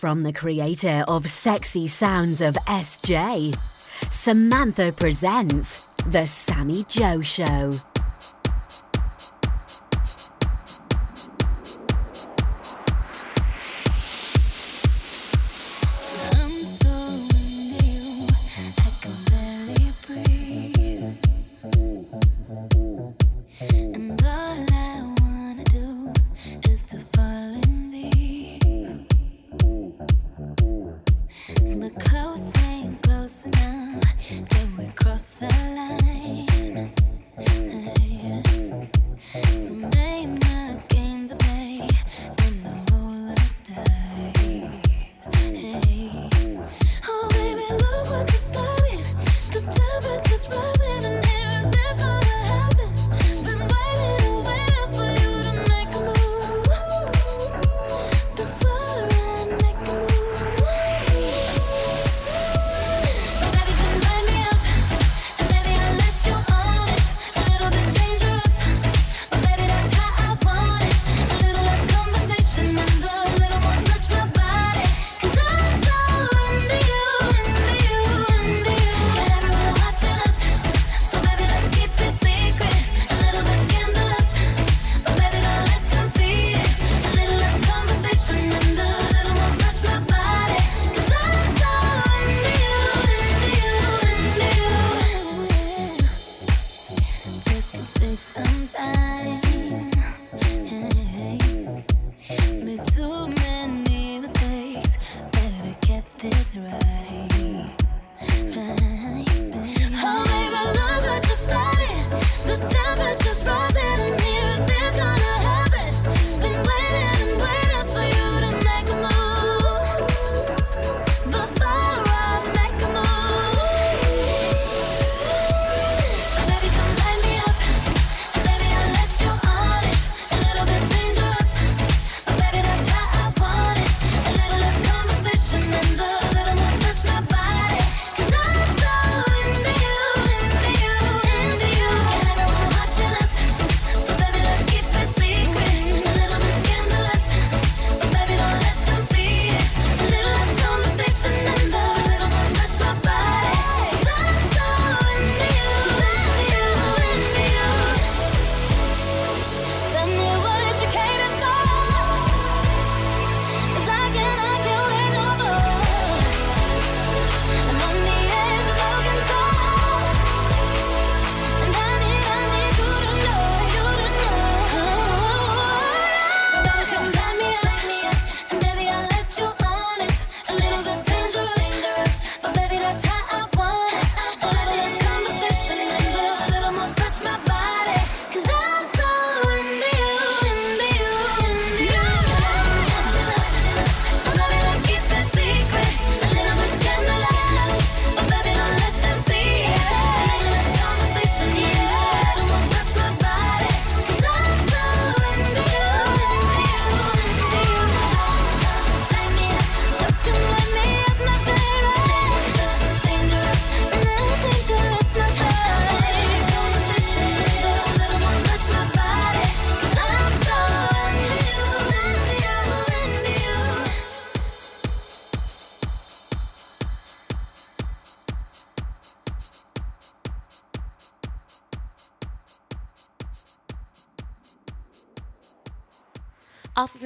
From the creator of Sexy Sounds of SJ, Samantha presents The Sammy Joe Show.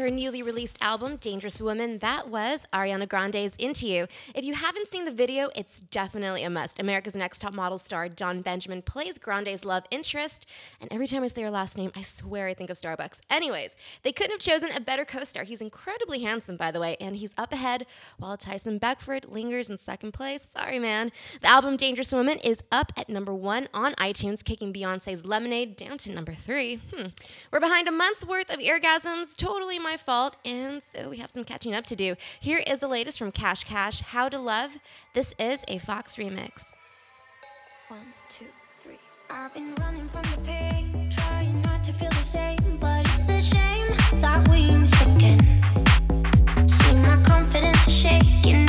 Her newly released album, Dangerous Woman, that was Ariana Grande's Into You. If you haven't seen the video, it's definitely a must. America's Next Top Model star Jon Benjamin plays Grande's love interest, and every time I say her last name, I swear I think of Starbucks. Anyways, they couldn't have chosen a better co star. He's incredibly handsome, by the way, and he's up ahead while Tyson Beckford lingers in second place. Sorry, man. The album Dangerous Woman is up at number one on iTunes, kicking Beyonce's Lemonade down to number three. Hmm. We're behind a month's worth of orgasms, totally my fault, and so we have some catching up to do. Here is the latest from Cash Cash How to Love. This is a Fox remix. One, two, three. I've been running from the pain, trying not to feel the same, but it's a shame that we. See, my confidence shaking,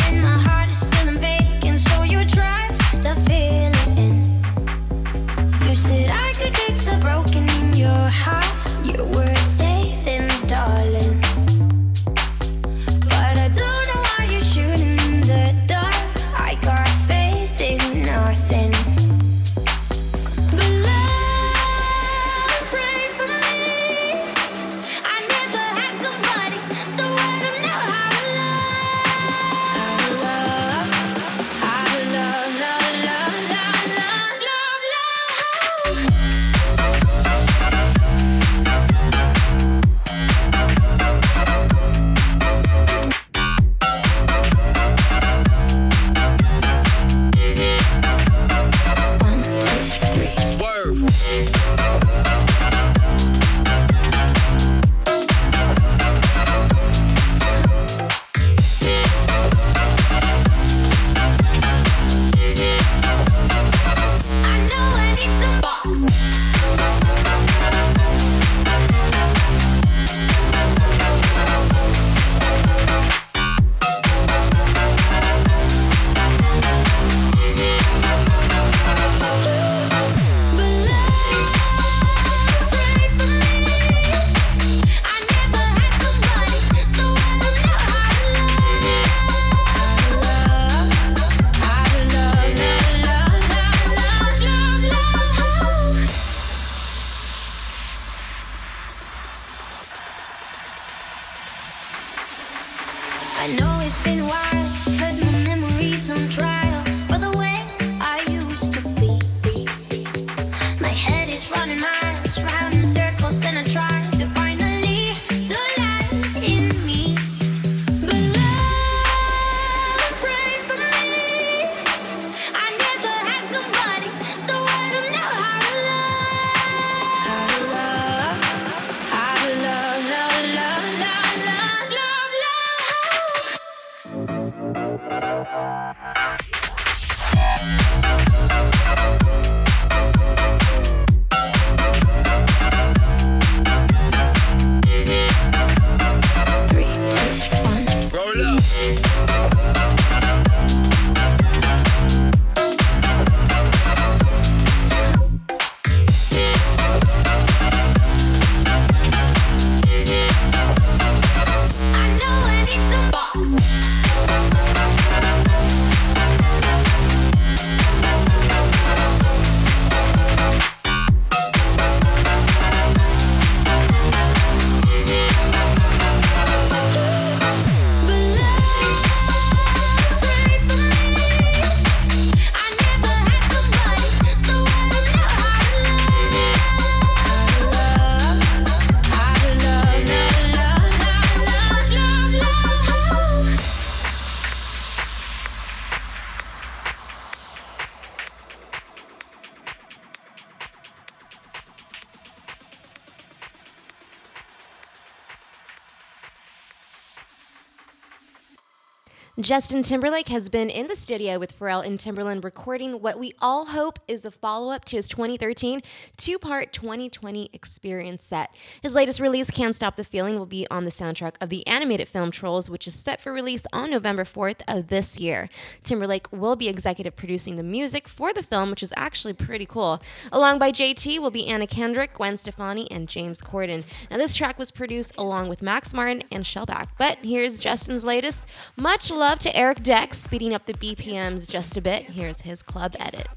Justin Timberlake has been in the studio with Pharrell and Timbaland recording what we all hope is a follow up to his 2013 two part 2020 experience set. His latest release, Can't Stop the Feeling, will be on the soundtrack of the animated film Trolls, which is set for release on November 4th of this year. Timberlake will be executive producing the music for the film, which is actually pretty cool. Along by JT will be Anna Kendrick, Gwen Stefani, and James Corden. Now, this track was produced along with Max Martin and Shellback. But here's Justin's latest. Much love to Eric Dex, speeding up the BPMs just a bit. Here's his club edit.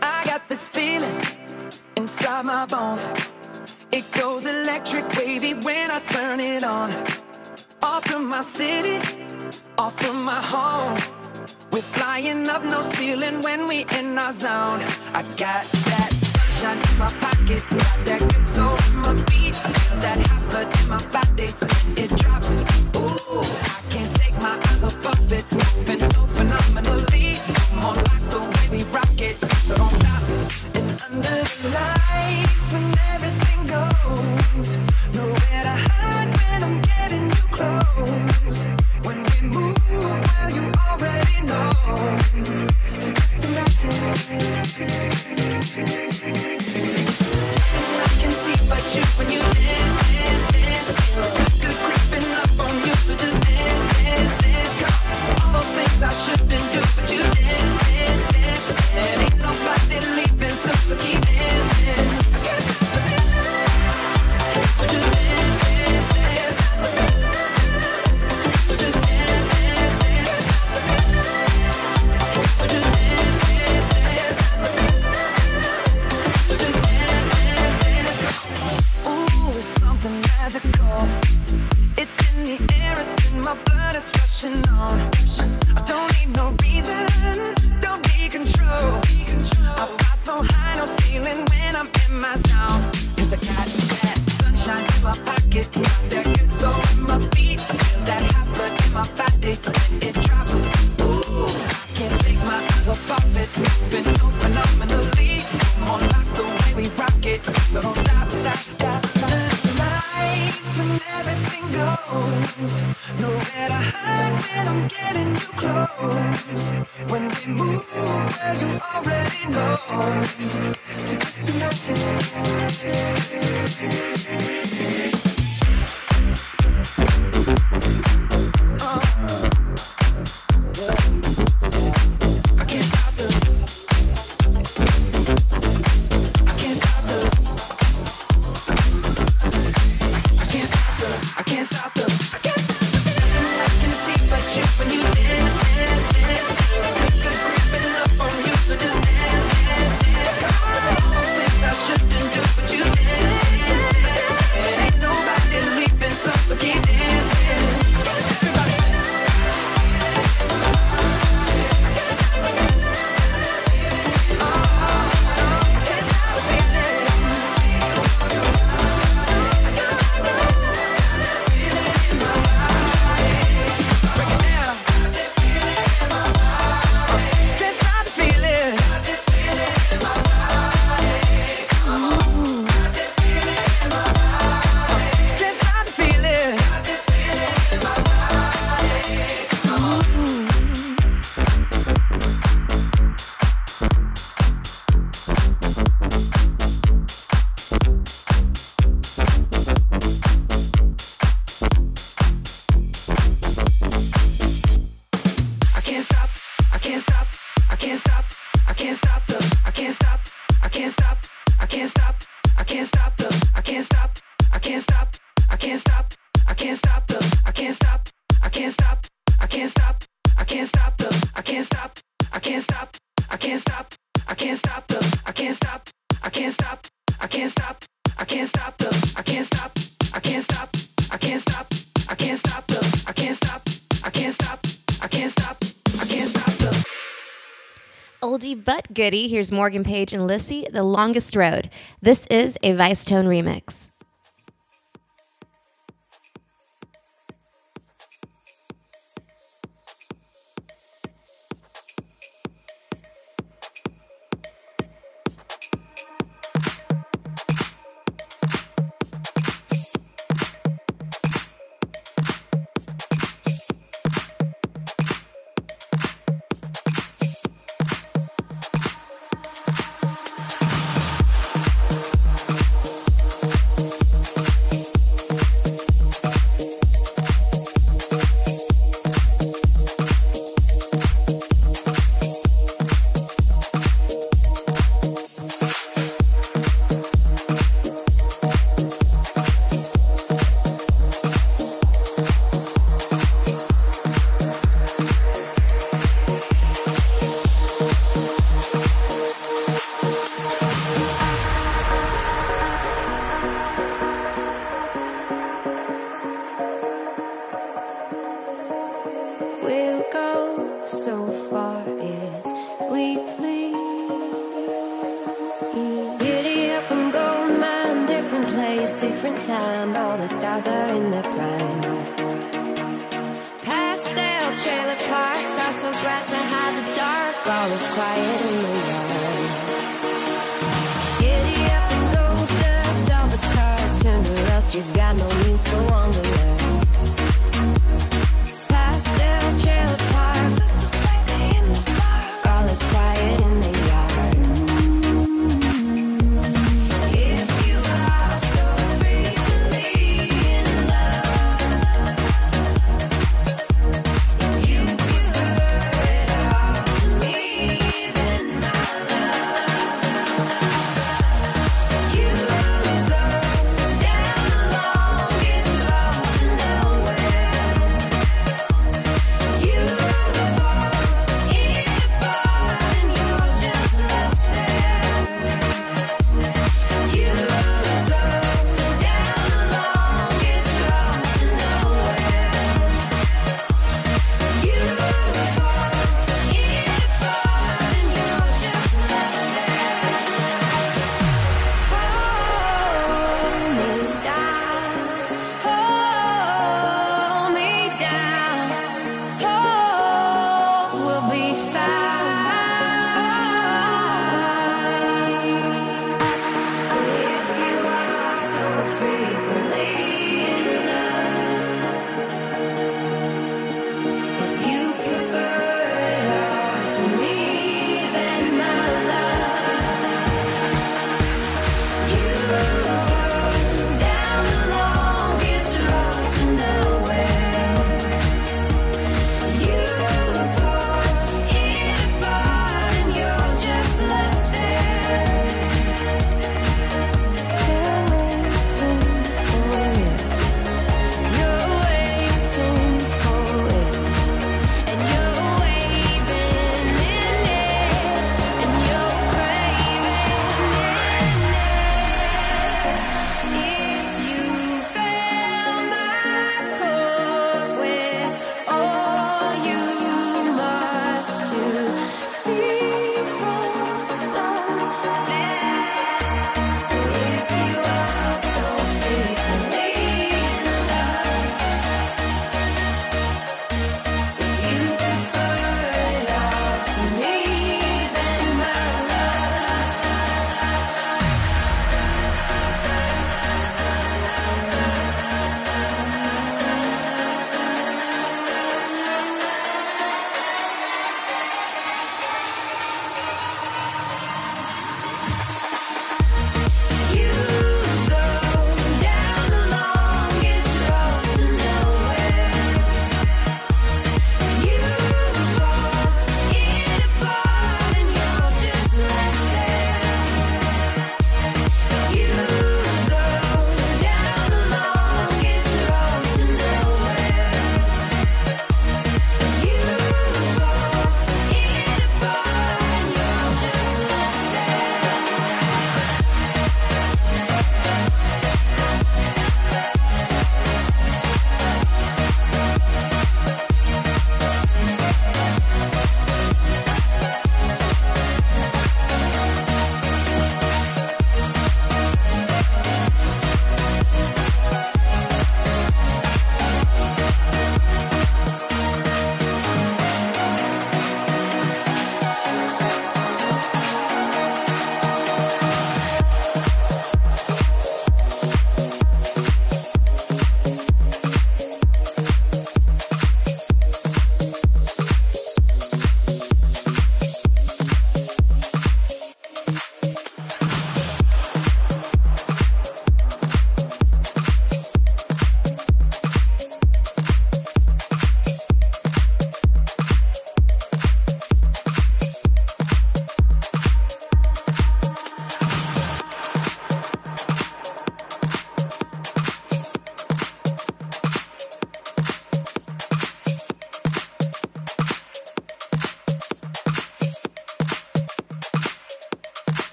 I got this feeling inside my bones. It goes electric wavy when I turn it on. Off from my city, off from my home. We're flying up no ceiling when we in our zone. I got that sunshine in my pocket, got that good soul in my feet. That hot blood in my body, it drops. Ooh, I can't take my eyes off of it. Moving so phenomenally. I can't stop, I can't stop. Oldie but goodie, here's Morgan Page and Lissie, The Longest Road. This is a Vicetone remix.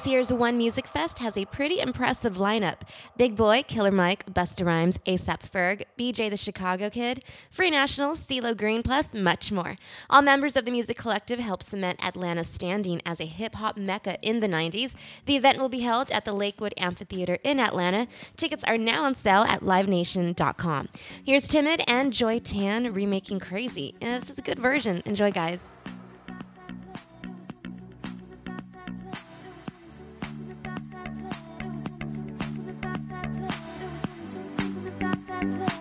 This year's One Music Fest has a pretty impressive lineup. Big Boi, Killer Mike, Busta Rhymes, ASAP Ferg, BJ the Chicago Kid, Free National, CeeLo Green, plus much more. All members of the music collective help cement Atlanta's standing as a hip hop mecca in the 90s. The event will be held at the Lakewood Amphitheater in Atlanta. Tickets are now on sale at livenation.com. Here's Timid and Joy Tan remaking Crazy. And this is a good version. Enjoy, guys. I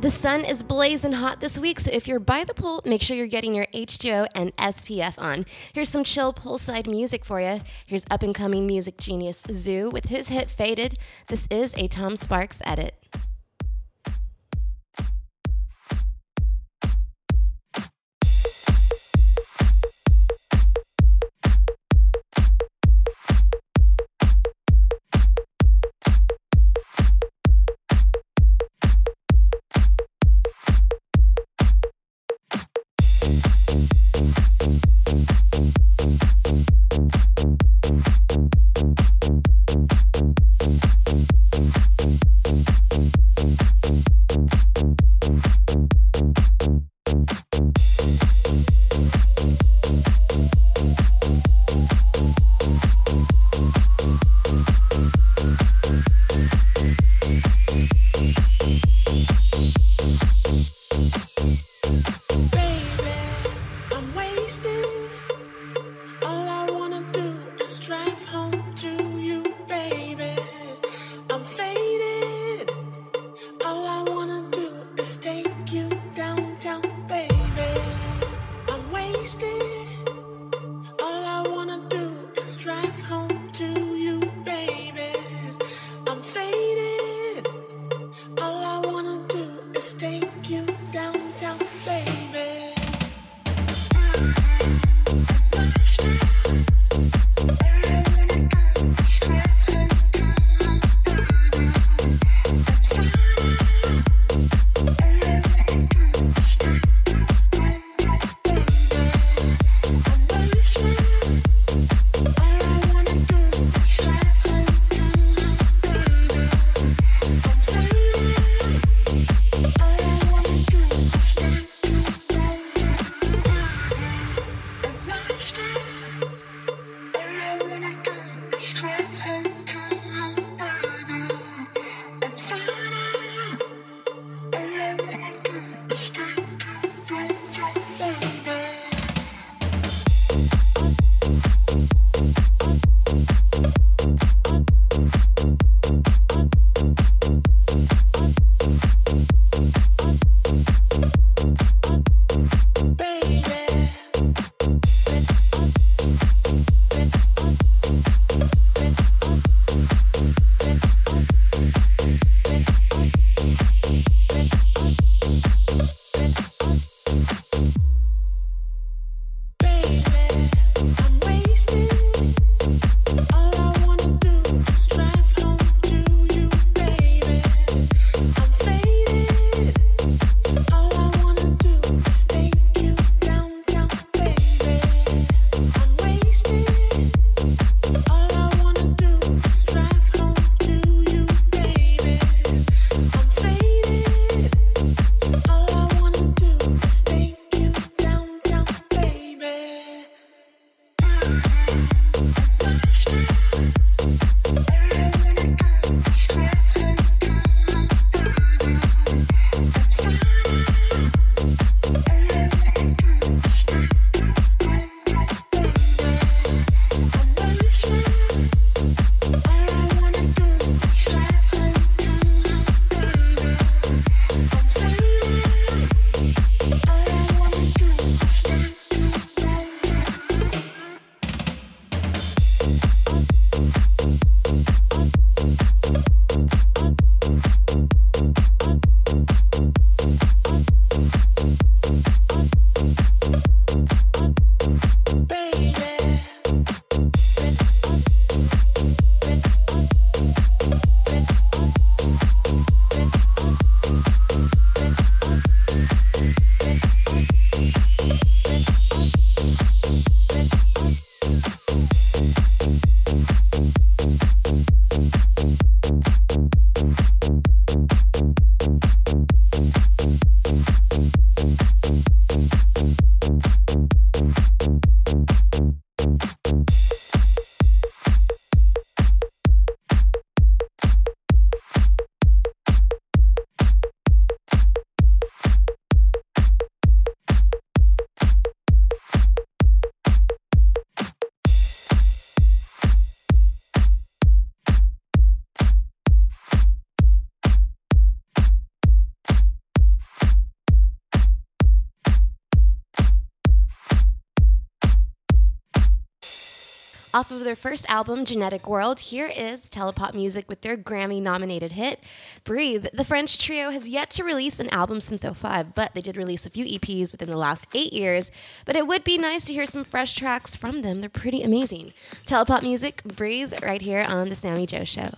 The sun is blazing hot this week, so if you're by the pool, make sure you're getting your H2O and SPF on. Here's some chill poolside music for you. Here's up and coming music genius ZHU with his hit Faded. This is a Tom Sparks edit. Off of their first album, Genetic World, here is Telepopmusik with their Grammy nominated hit, Breathe. The French trio has yet to release an album since 05, but they did release a few EPs within the last eight years. But it would be nice to hear some fresh tracks from them. They're pretty amazing. Telepopmusik, Breathe, right here on The Sammy Joe Show.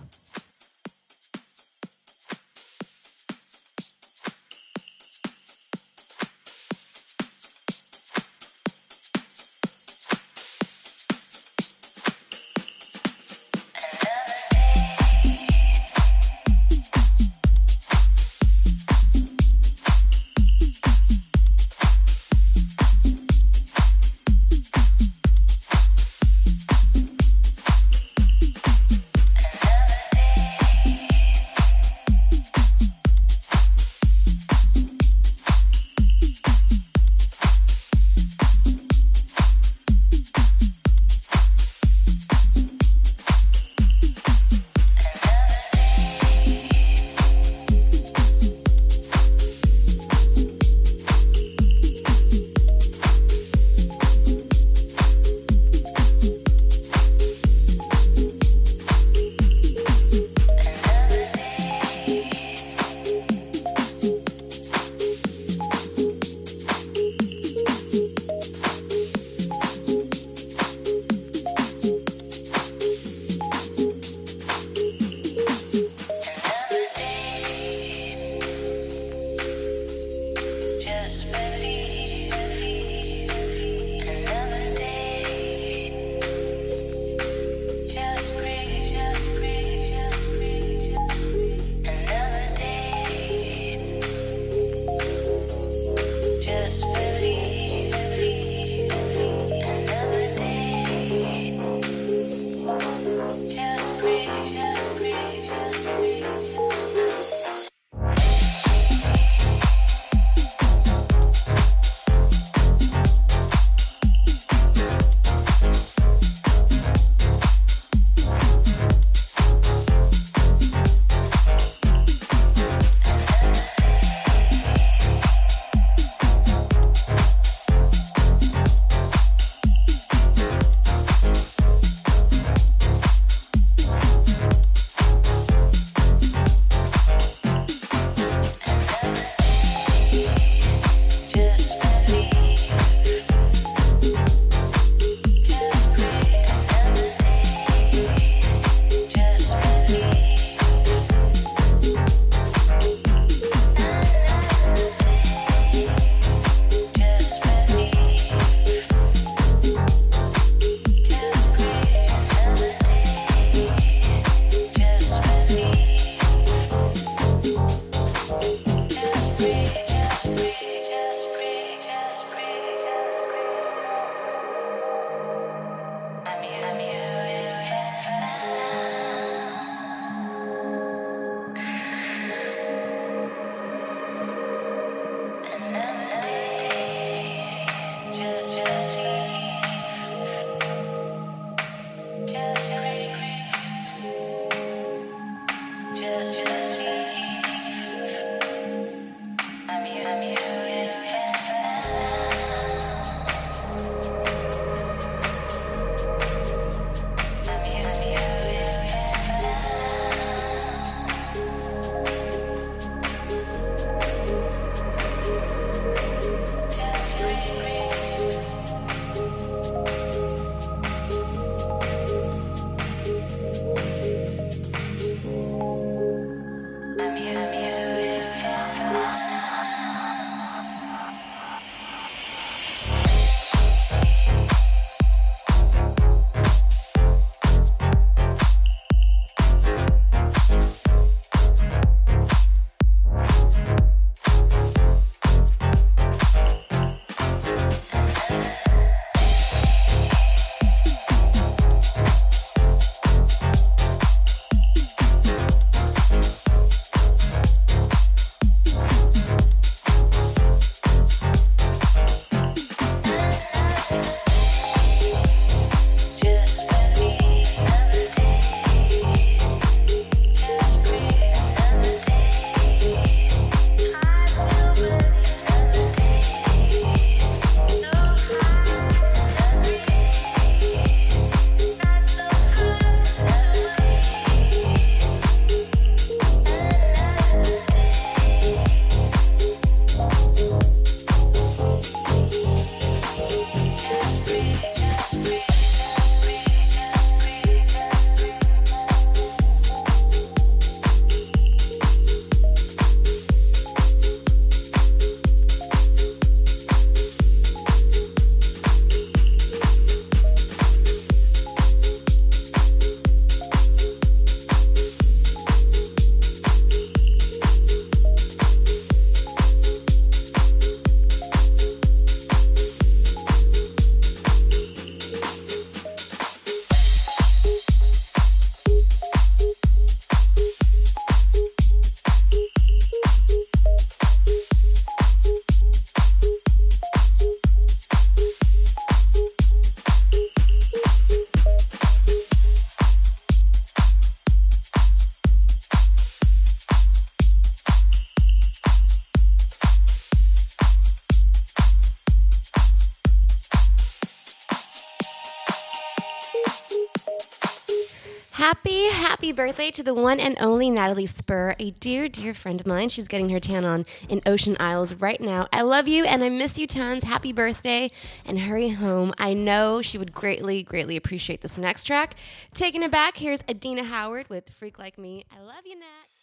Birthday to the one and only Natalie Spur, a dear, dear friend of mine. She's getting her tan on in Ocean Isles right now. I love you and I miss you tons. Happy birthday and hurry home. I know she would greatly, greatly appreciate this next track. Taking it back, here's Adina Howard with Freak Like Me. I love you, Nat.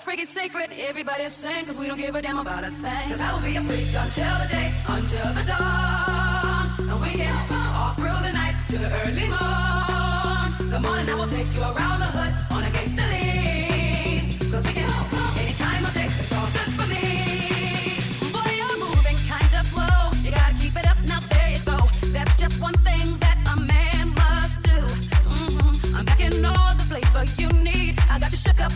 Freaky secret everybody's saying Cause we don't give a damn about a thing. Cause I will be a freak until the day, until the dawn. And we can all through the night to the early morn. Come on and I will take you around the hood on a gangster lean. Cause we can any time of day, it's all good for me. Boy, you're moving kind of slow. You gotta keep it up, now there you go. That's just one thing that a man must do. Mm-hmm. I'm back in all the flavor you need I got you shook up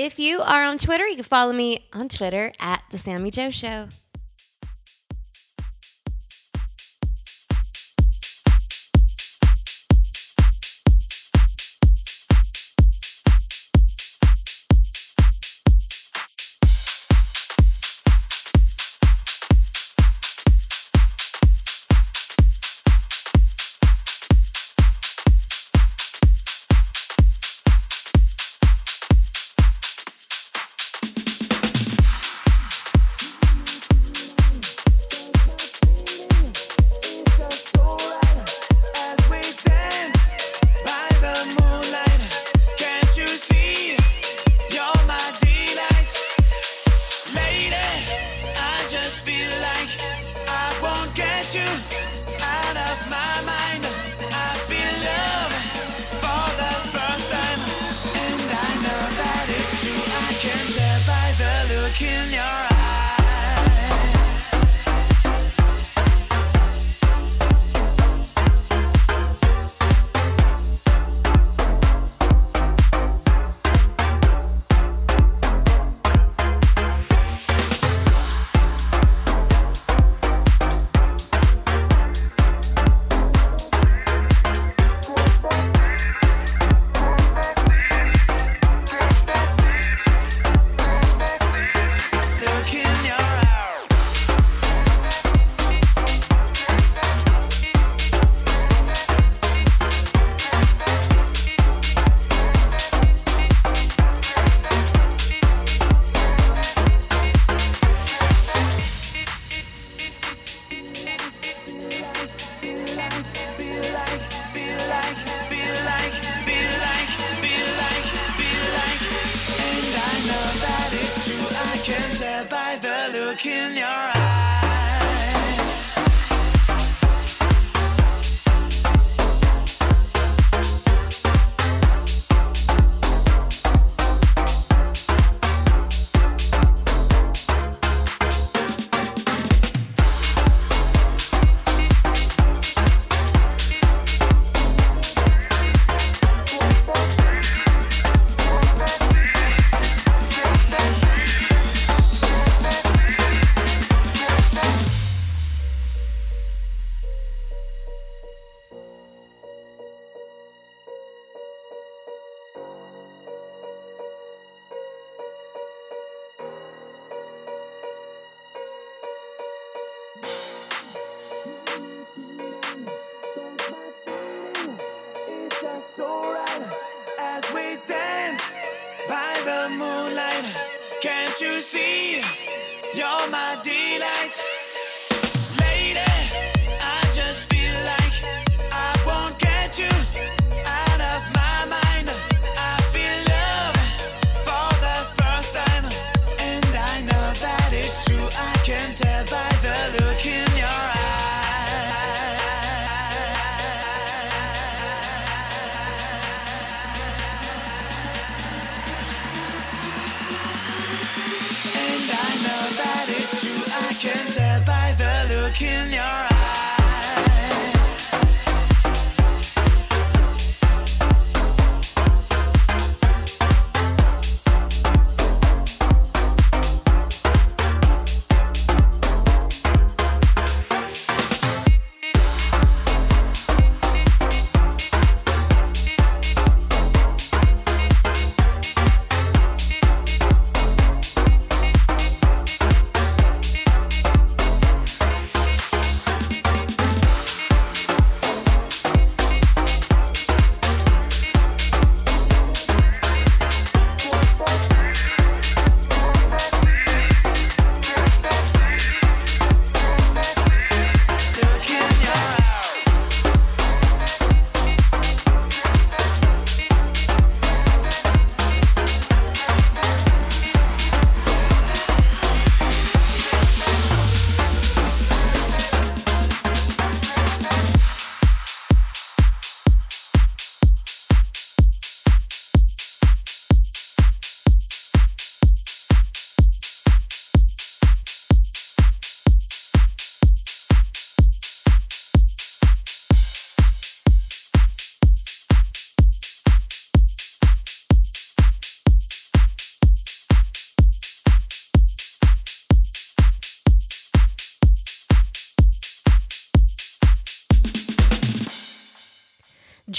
If you are on Twitter, you can follow me on Twitter at The Sammy Joe Show.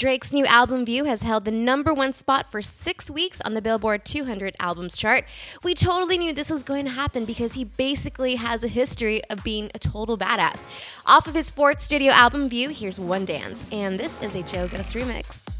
Drake's new album Views has held the number one spot for six weeks on the Billboard 200 albums chart. We totally knew this was going to happen because he basically has a history of being a total badass. Off of his fourth studio album Views, here's One Dance, and this is a Joe Ghost remix.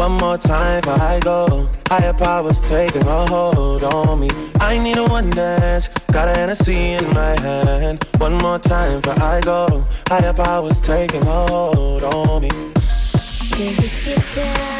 One more time before I go. Higher powers taking a hold on me. I need a one dance. Got a Hennessy in my hand. One more time before I go. Higher powers taking a hold on me. Cause down,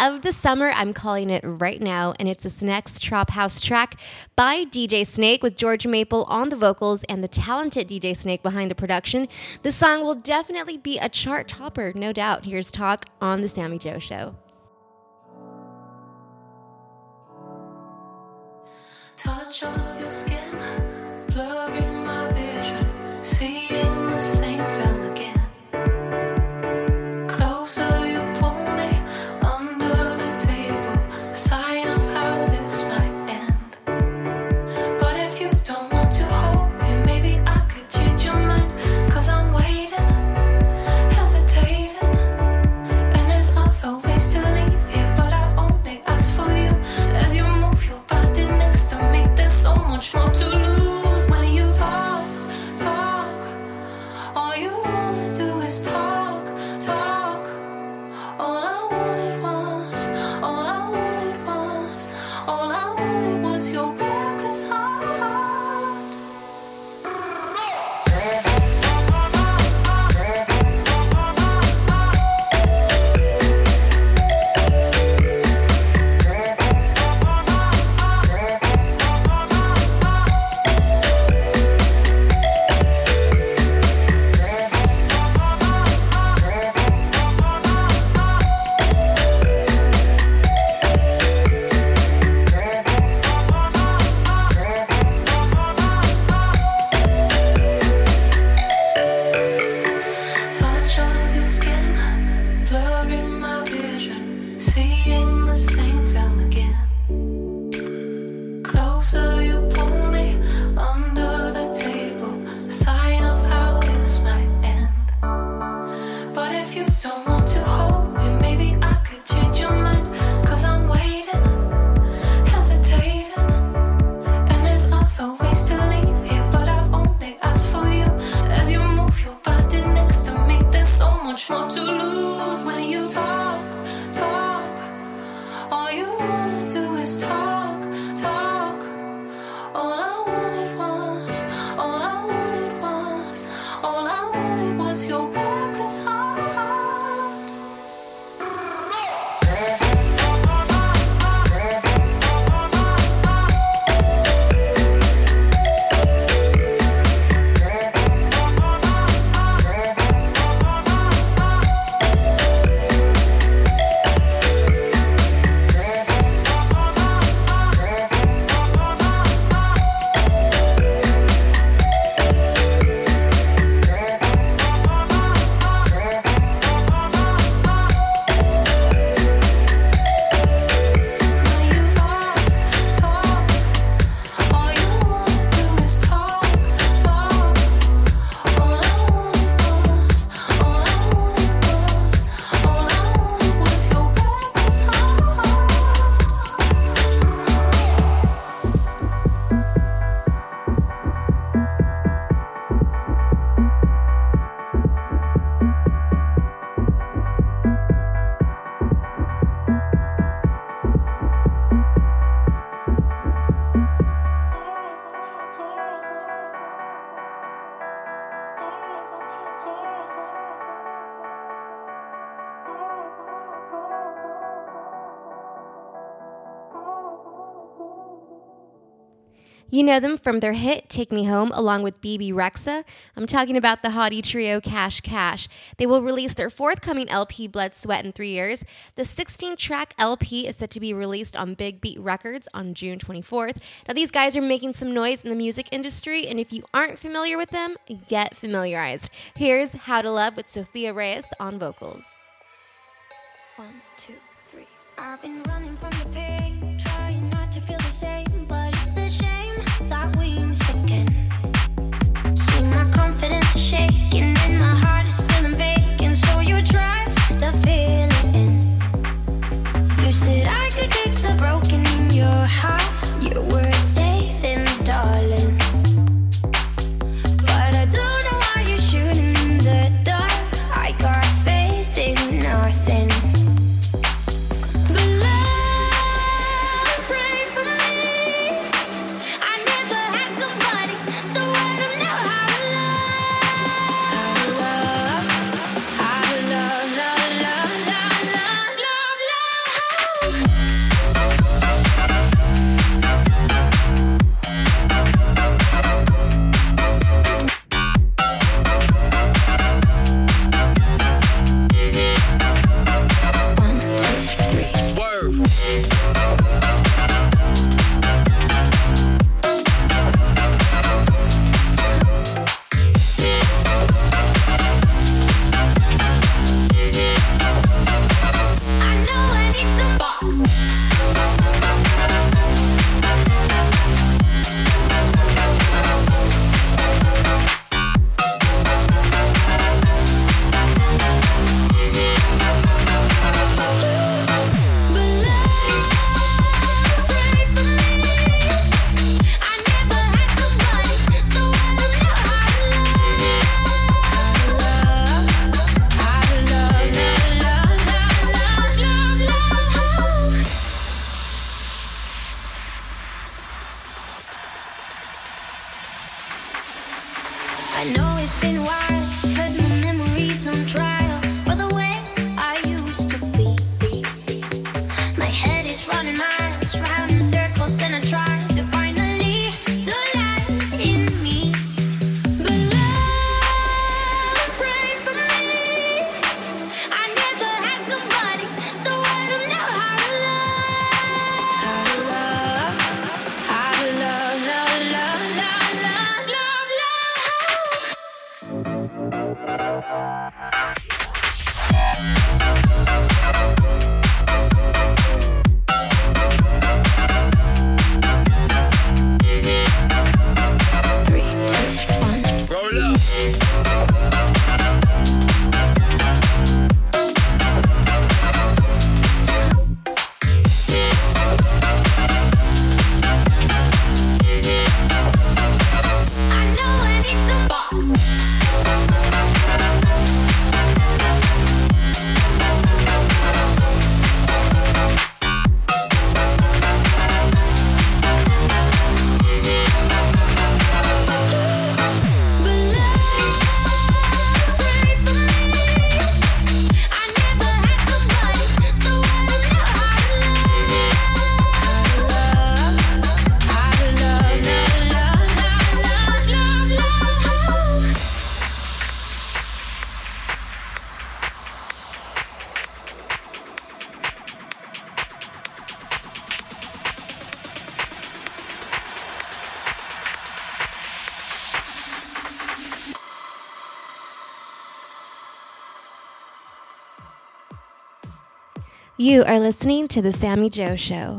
Of the Summer, I'm calling it right now, and it's this next Trop House track by DJ Snake with George Maple on the vocals and the talented DJ Snake behind the production. The song will definitely be a chart topper, no doubt. Here's talk on The Sammy Joe Show. Touch of your skin, blurring my vision, seeing You know them from their hit Take Me Home along with Bebe Rexha. I'm talking about the hottie trio Cash Cash. They will release their forthcoming LP Blood, Sweat in three years. The 16 track LP is set to be released on Big Beat Records on June 24th. Now, these guys are making some noise in the music industry, and if you aren't familiar with them, get familiarized. Here's How to Love with Sofia Reyes on vocals. One, two, three. I've been running from the pain, trying not to feel the same, but it's a shame that we again. You are listening to The Sammy Joe Show.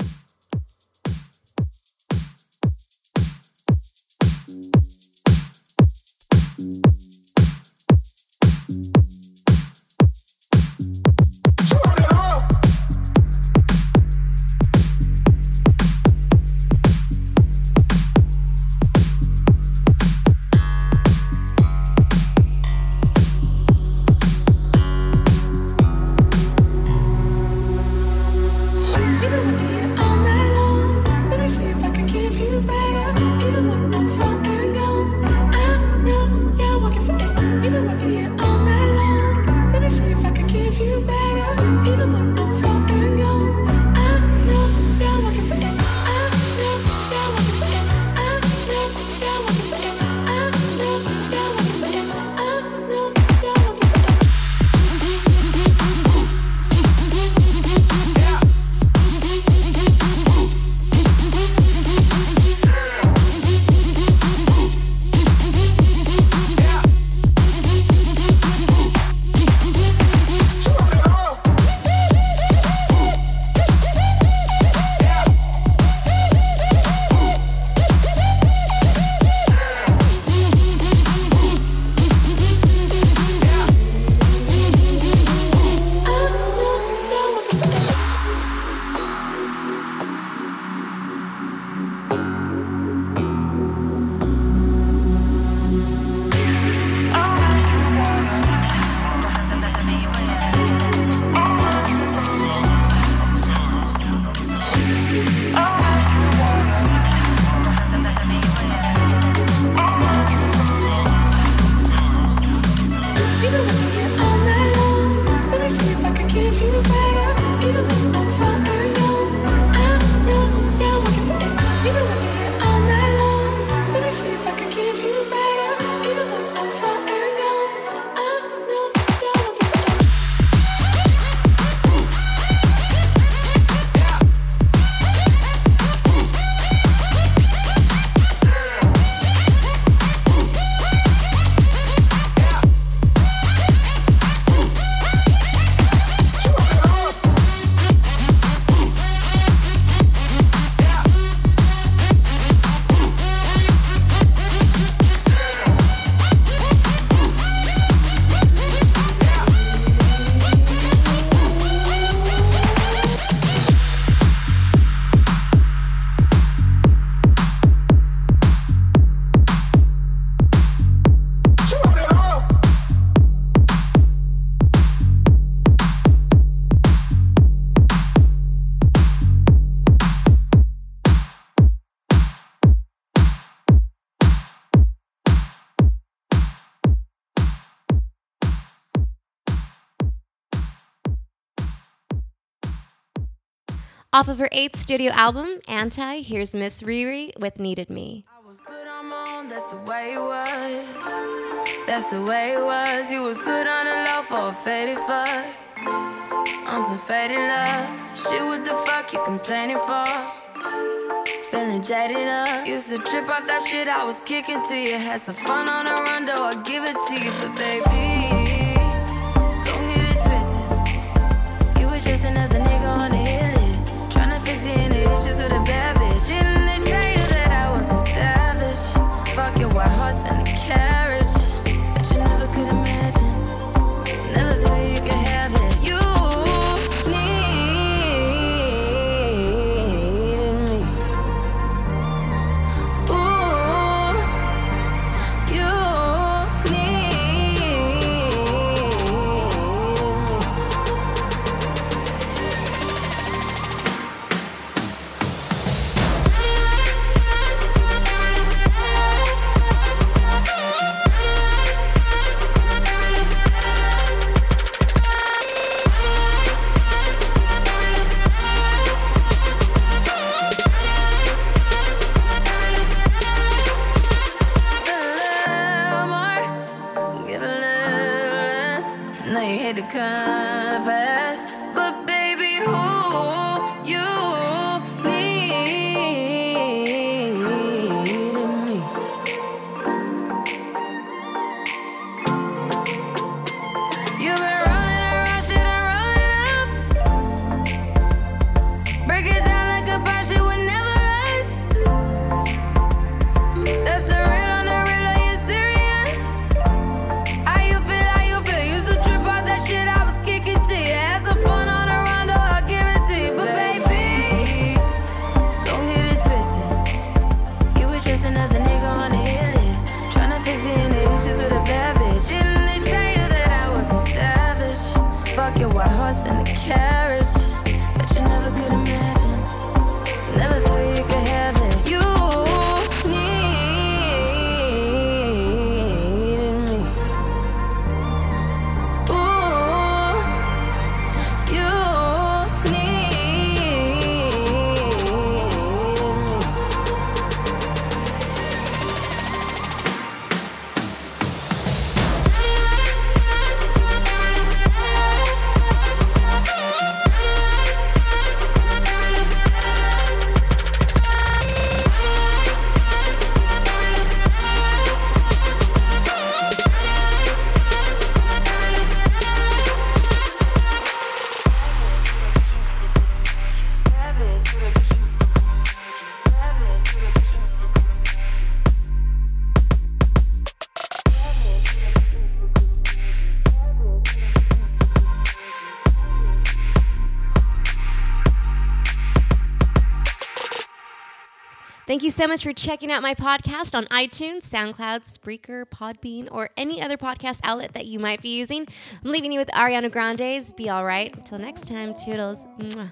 Off of her eighth studio album, Anti, here's Miss Riri with Needed Me. Own, that's the way it was. That's the way it was. You was good on the low for a faded fuck. On some faded love. Shit, what the fuck you complaining for? Feeling jaded up. Used to trip off that shit I was kicking to you. Had some fun on a run, though I give it to you, for baby. Thank you so much for checking out my podcast on iTunes, SoundCloud, Spreaker, Podbean, or any other podcast outlet that you might be using. I'm leaving you with Ariana Grande's Be Alright. Until next time, toodles. Mwah.